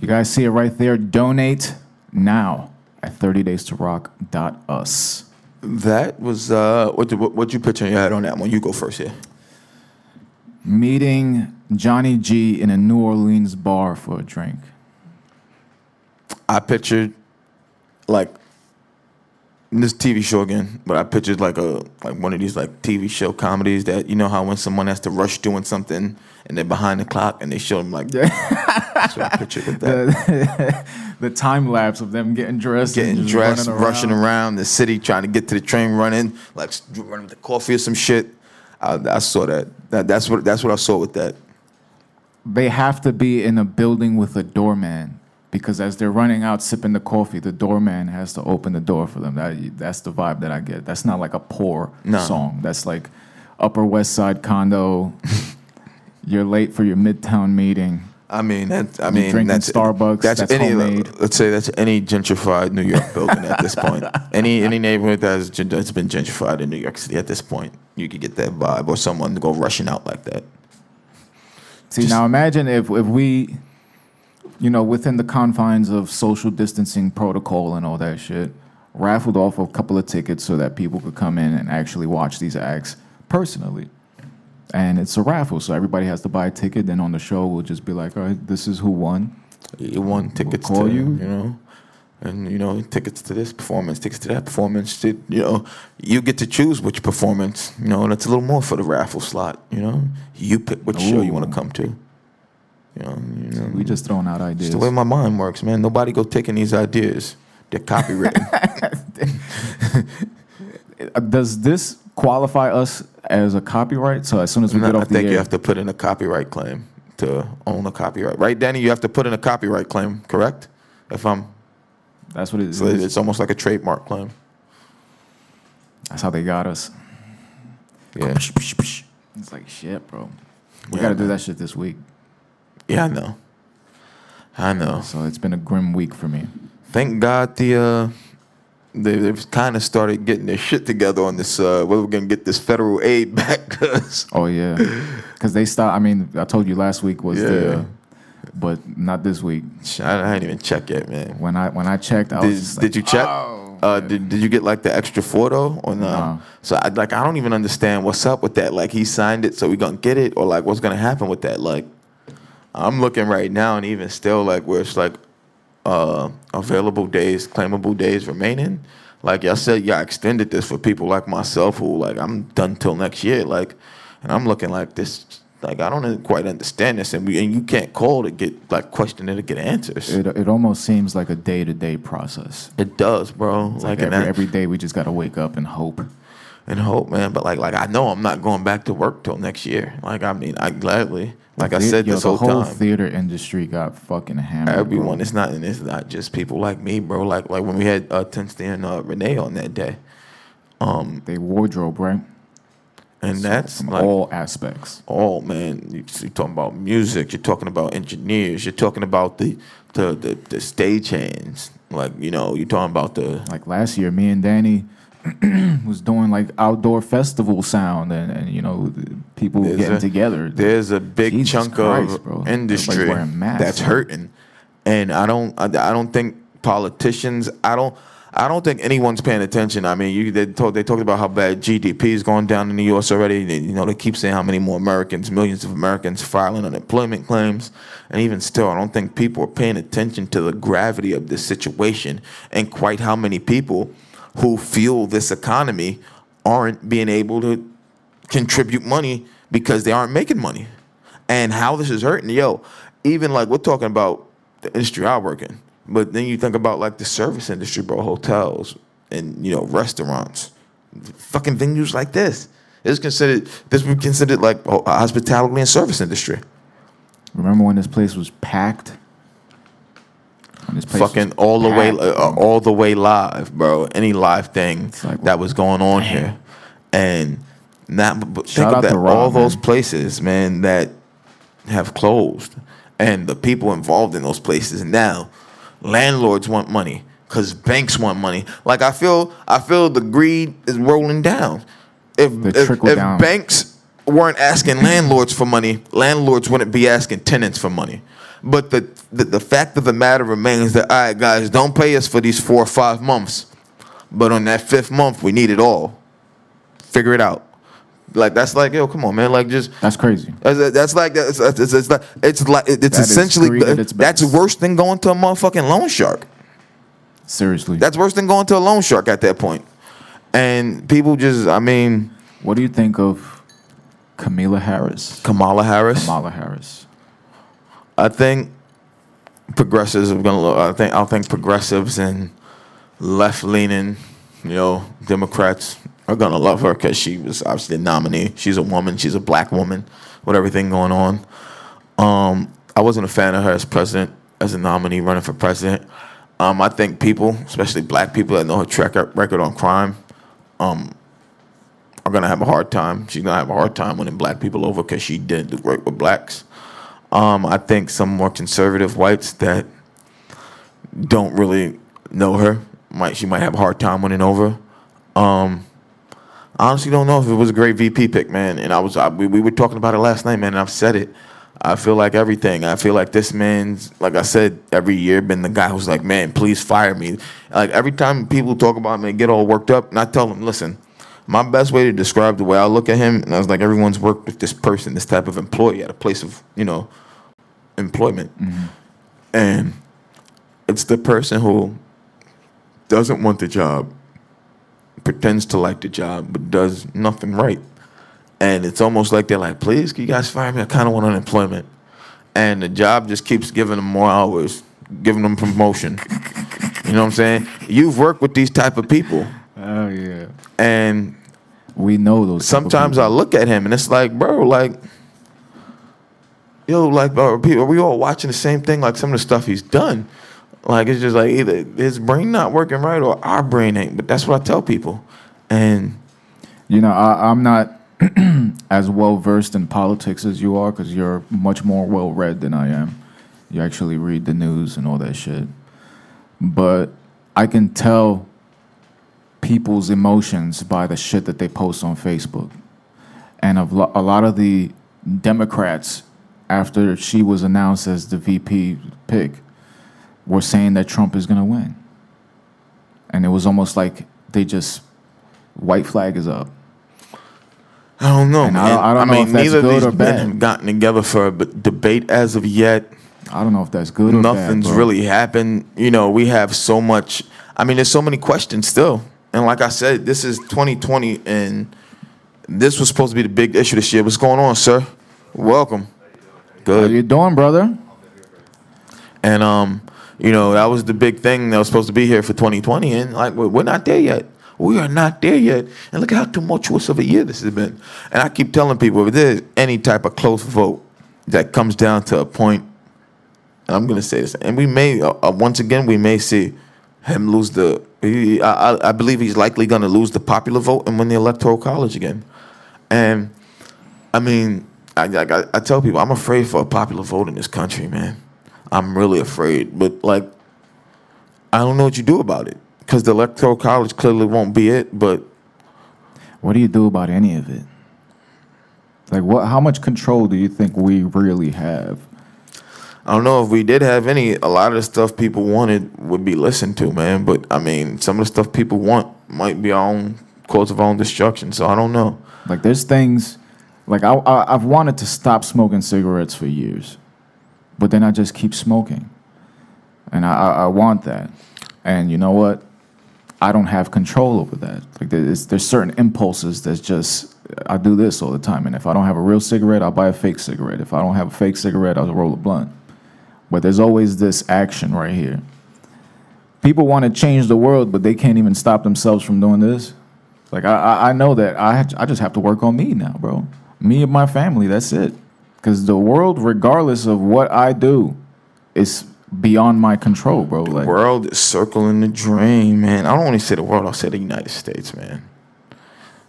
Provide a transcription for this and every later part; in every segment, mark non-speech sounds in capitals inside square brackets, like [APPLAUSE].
You guys see it right there. Donate now at 30days2rock.us. That was uh, what what what you picture in your head on that one? You go first here. Meeting Johnny G in a New Orleans bar for a drink. I pictured like this TV show again, but I pictured like a like one of these like TV show comedies that you know how when someone has to rush doing something and they're behind the clock and they show them like that's what I pictured with that. [LAUGHS] The time lapse of them getting dressed, Getting dressed, running rushing around the city, trying to get to the train, running like running with the coffee or some shit. I, I saw that. that. That's what that's what I saw with that. They have to be in a building with a doorman because as they're running out sipping the coffee, the doorman has to open the door for them. That that's the vibe that I get. That's not like a poor No. song. That's like Upper West Side condo. [LAUGHS] You're late for your midtown meeting. I mean, that, I mean, drinking that's Starbucks, that's any. Uh, homemade. Let's say that's any gentrified New York building at this point. [LAUGHS] Any any neighborhood that's, that's been gentrified in New York City at this point, you could get that vibe, or someone to go rushing out like that. See Just- now, imagine if if we, you know, within the confines of social distancing protocol and all that shit, raffled off a couple of tickets so that people could come in and actually watch these acts personally. And it's a raffle, so everybody has to buy a ticket. Then on the show, we'll just be like, "All right, this is who won." You won tickets call to you. you, know, and you know tickets to this performance, tickets to that performance. To, you know, you get to choose which performance. You know, and it's a little more for the raffle slot. You know, you pick which show you want to come to. You know, you know. We just throwing out ideas. It's the way my mind works, man. Nobody go taking these ideas. They're copywritten. Uh, [LAUGHS] Does this qualify us as a copyright? So as soon as we get I off the I think air, you have to put in a copyright claim to own a copyright. Right, Danny? You have to put in a copyright claim, correct? If I'm, that's what it is. so it's almost like a trademark claim. That's how they got us. Yeah, It's like shit, bro. We Yeah, got to do that shit this week. Yeah, I know. I know. So it's been a grim week for me. Thank God the uh, they, they've kind of started getting their shit together on this. Uh, whether we're gonna get this federal aid [LAUGHS] back, 'cause Oh yeah, because they stopped. I mean, I told you last week was the, uh, but not this week. I, I didn't even check yet, man. When I when I checked, I was Did, like, you check? "Oh." uh, did, did you get like the extra photo or no? No. So I like I don't even understand what's up with that. Like he signed it, so we gonna get it, or like what's gonna happen with that? Like I'm looking right now, and even still, like where it's like uh, available days, claimable days remaining. Like y'all said, y'all extended this for people like myself who like I'm done till next year. Like, and I'm looking like this. Like I don't quite understand this, and we and you can't call to get like question it to get answers. It, It, almost seems like a day to day process. It does, bro. It's like, like every, every day we just got to wake up and hope. And hope, man. But like, like I know I'm not going back to work till next year. Like, I mean, I gladly, like I said yo, this the whole, whole time, theater industry got fucking hammered. everyone. bro. It's not, and it's not just people like me, bro. Like, like when we had uh, Tensty and uh, Renee on that day, they wardrobe right, and that's from like all aspects. all man. You- You're talking about music. You're talking about engineers. You're talking about the the the, the stagehands. Like, you know, you're talking about the Like last year, me and Danny [CLEARS THROAT] was doing like outdoor festival sound, and, and you know, people There's getting a- together. there's a big Jesus chunk Christ, of bro. Industry that's hurting, and I don't I, I don't think politicians I don't I don't think anyone's paying attention. I mean, you they talk they talked about how bad GDP is going down in the U.S. already. They, you know, they keep saying how many more Americans, millions of Americans filing unemployment claims, and even still, I don't think people are paying attention to the gravity of this situation and quite how many people who fuel this economy aren't being able to contribute money because they aren't making money. And how this is hurting, yo, even like we're talking about the industry I work in, but then you think about like the service industry, bro, hotels and you know restaurants, fucking venues like this. It's considered this would be considered like ho- hospitality and service industry. Remember when this place was packed? When this place Fucking all the way, uh, all the way live, bro. Any live thing like, that was going on here, and now but- Shout think of that. Rob, all those places, man, that have closed, and the people involved in those places now, landlords want money because banks want money. Like I feel, I feel the greed is rolling down. If if, if down. banks weren't asking landlords for money, landlords wouldn't be asking tenants for money. But the, the the fact of the matter remains that all right, guys, don't pay us for these four or five months, but on that fifth month, we need it all. Figure it out. Like that's like yo, come on, man. Like just That's crazy. that's, that's like that's, that's, it's, it's like it's like it's That essentially its that's worse than going to a motherfucking loan shark. Seriously. That's worse than going to a loan shark at that point. And people just, I mean, what do you think of Kamala Harris? Kamala Harris. Kamala Harris. I think progressives are gonna. I think I think progressives and left leaning, you know, Democrats are gonna love her because she was obviously the nominee. She's a woman. She's a black woman with everything going on. Um, I wasn't a fan of her as president, as a nominee running for president. Um, I think people, especially black people that know her track record on crime, um, are gonna have a hard time. She's gonna have a hard time winning black people over because she didn't do great with blacks. Um, I think some more conservative whites that don't really know her might she might have a hard time winning over. Um, I honestly don't know if it was a great VP pick, man. And I was I, we, we were talking about it last night, man. And I've said it. I feel like everything. I feel like this man's like I said every year been the guy who's like, man, please fire me. Like every time people talk about me, get all worked up, and I tell them, listen. My best way to describe the way I look at him, and I was like, everyone's worked with this person, this type of employee at a place of, you know, employment. Mm-hmm. And it's the person who doesn't want the job, pretends to like the job, but does nothing right. And it's almost like they're like, please, can you guys fire me? I kind of want unemployment. And the job just keeps giving them more hours, giving them promotion. you know what I'm saying? You've worked with these type of people. Oh yeah. And We know those. sometimes I look at him and it's like, bro, like, yo, like, are, people, are we all watching the same thing? Like some of the stuff he's done, like it's just like either his brain not working right or our brain ain't. But that's what I tell people, and You know, I, I'm not [CLEARS THROAT] as well versed in politics as you are because you're much more well read than I am. You actually read the news and all that shit. But I can tell people's emotions by the shit that they post on Facebook. And a lo- a lot of the Democrats, after she was announced as the VP pick, were saying that Trump is going to win. And it was almost like they just, white flag is up. I don't know. And I man. don't- I know mean, neither of these men have gotten together for a b- debate as of yet. I don't know if that's good or Nothing's bad. really happened. You know, we have so much. I mean, there's so many questions still. And like I said, this is 2020, and this was supposed to be the big issue this year. What's going on, sir? Welcome. Good. How you doing, brother? And um, you know, that was the big thing that was supposed to be here for 2020, and like we're, we're not there yet. We are not there yet. And look at how tumultuous of a year this has been. And I keep telling people, if there's any type of close vote that comes down to a point, and I'm gonna say this, and we may uh, uh, once again we may see him lose the. He, I, I- believe he's likely gonna lose the popular vote and win the electoral college again. And I mean, I, I, I tell people I'm afraid for a popular vote in this country, man. I'm really afraid. But like, I don't know what you do about it because the electoral college clearly won't be it. But What do you do about any of it? Like, what? How much control do you think we really have? I don't know if we did have any. A lot of the stuff people wanted would be listened to, man. But I mean, some of the stuff people want might be our own cause of our own destruction. So I don't know. Like, there's things. Like, I, I I've wanted to stop smoking cigarettes for years, but then I just keep smoking, and I I, want that, and you know what? I don't have control over that. Like, there's there's certain impulses that's just I do this all the time, and if I don't have a real cigarette, I'll buy a fake cigarette. If I don't have a fake cigarette, I'll roll a blunt. But there's always this action right here. People want to change the world, but they can't even stop themselves from doing this. Like I, I, I know that I, I just have to work on me now, bro. Me and my family. That's it. Because the world, regardless of what I do, is beyond my control, bro. Like World is circling the drain, man. I don't want to say the world. I'll say the United States, man.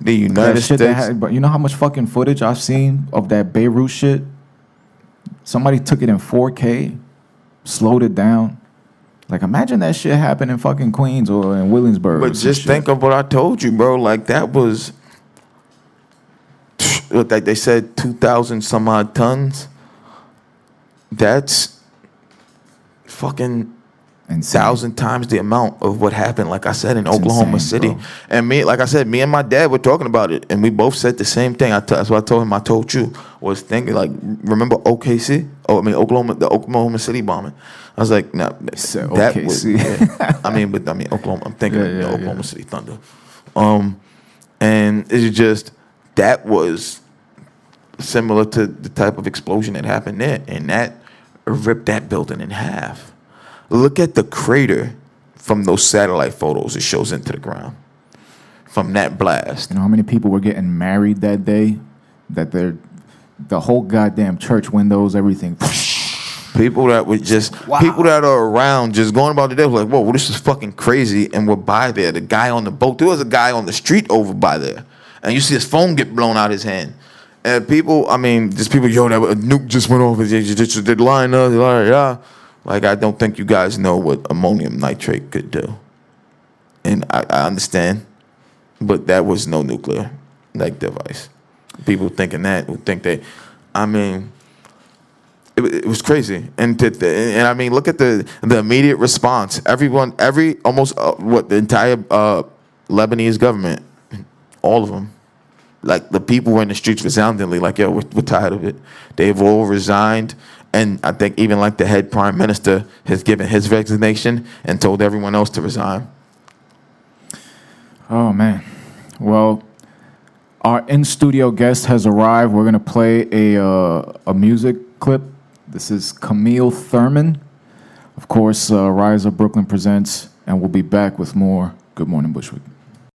The United States. had, but you know how much fucking footage I've seen of that Beirut shit. Somebody took it in 4K, slowed it down. Like imagine that shit happened in fucking Queens or in Williamsburg. But just think of what I told you, bro. Like that was, like they said, two thousand some odd tons. That's fucking Insane. thousand times the amount of what happened, like I said, in It's Oklahoma insane, City. bro. And me, like I said, me and my dad were talking about it, and we both said the same thing. I t- that's what I told him. I told you was thinking like, remember OKC? Oh, I mean Oklahoma, the Oklahoma City bombing. I was like, no, said that was. Yeah. I mean, but I mean Oklahoma. I'm thinking Yeah, of the Oklahoma yeah. City Thunder. Um, and it's just that was similar to the type of explosion that happened there, and that ripped that building in half. Look at the crater from those satellite photos it shows into the ground from that blast. You know how many people were getting married that day? That they're the whole goddamn church windows, everything. People that were just people that are around just going about the day like, whoa, this is fucking crazy, and we're by there. The guy on the boat, there was a guy on the street over by there, and you see his phone get blown out his hand. And people, I mean, just people, yo, that a nuke just went off. They just just did line up, yeah. Like I don't think you guys know what ammonium nitrate could do, and I, I understand, but that was no nuclear like device. People thinking that would think that, I mean it, it was crazy. And to, and I mean, look at the the immediate response. Everyone, every almost uh, what the entire uh, Lebanese government, all of them, like the people were in the streets resoundingly like, "Yo, we're, we're tired of it." They've all resigned, and I think even like the head prime minister has given his resignation and told everyone else to resign. Oh man. Well, our in studio guest has arrived. We're gonna play a uh, a music clip. This is Camille Thurman. Of course, uh, Rise of Brooklyn presents, and we'll be back with more. Good morning, Bushwick.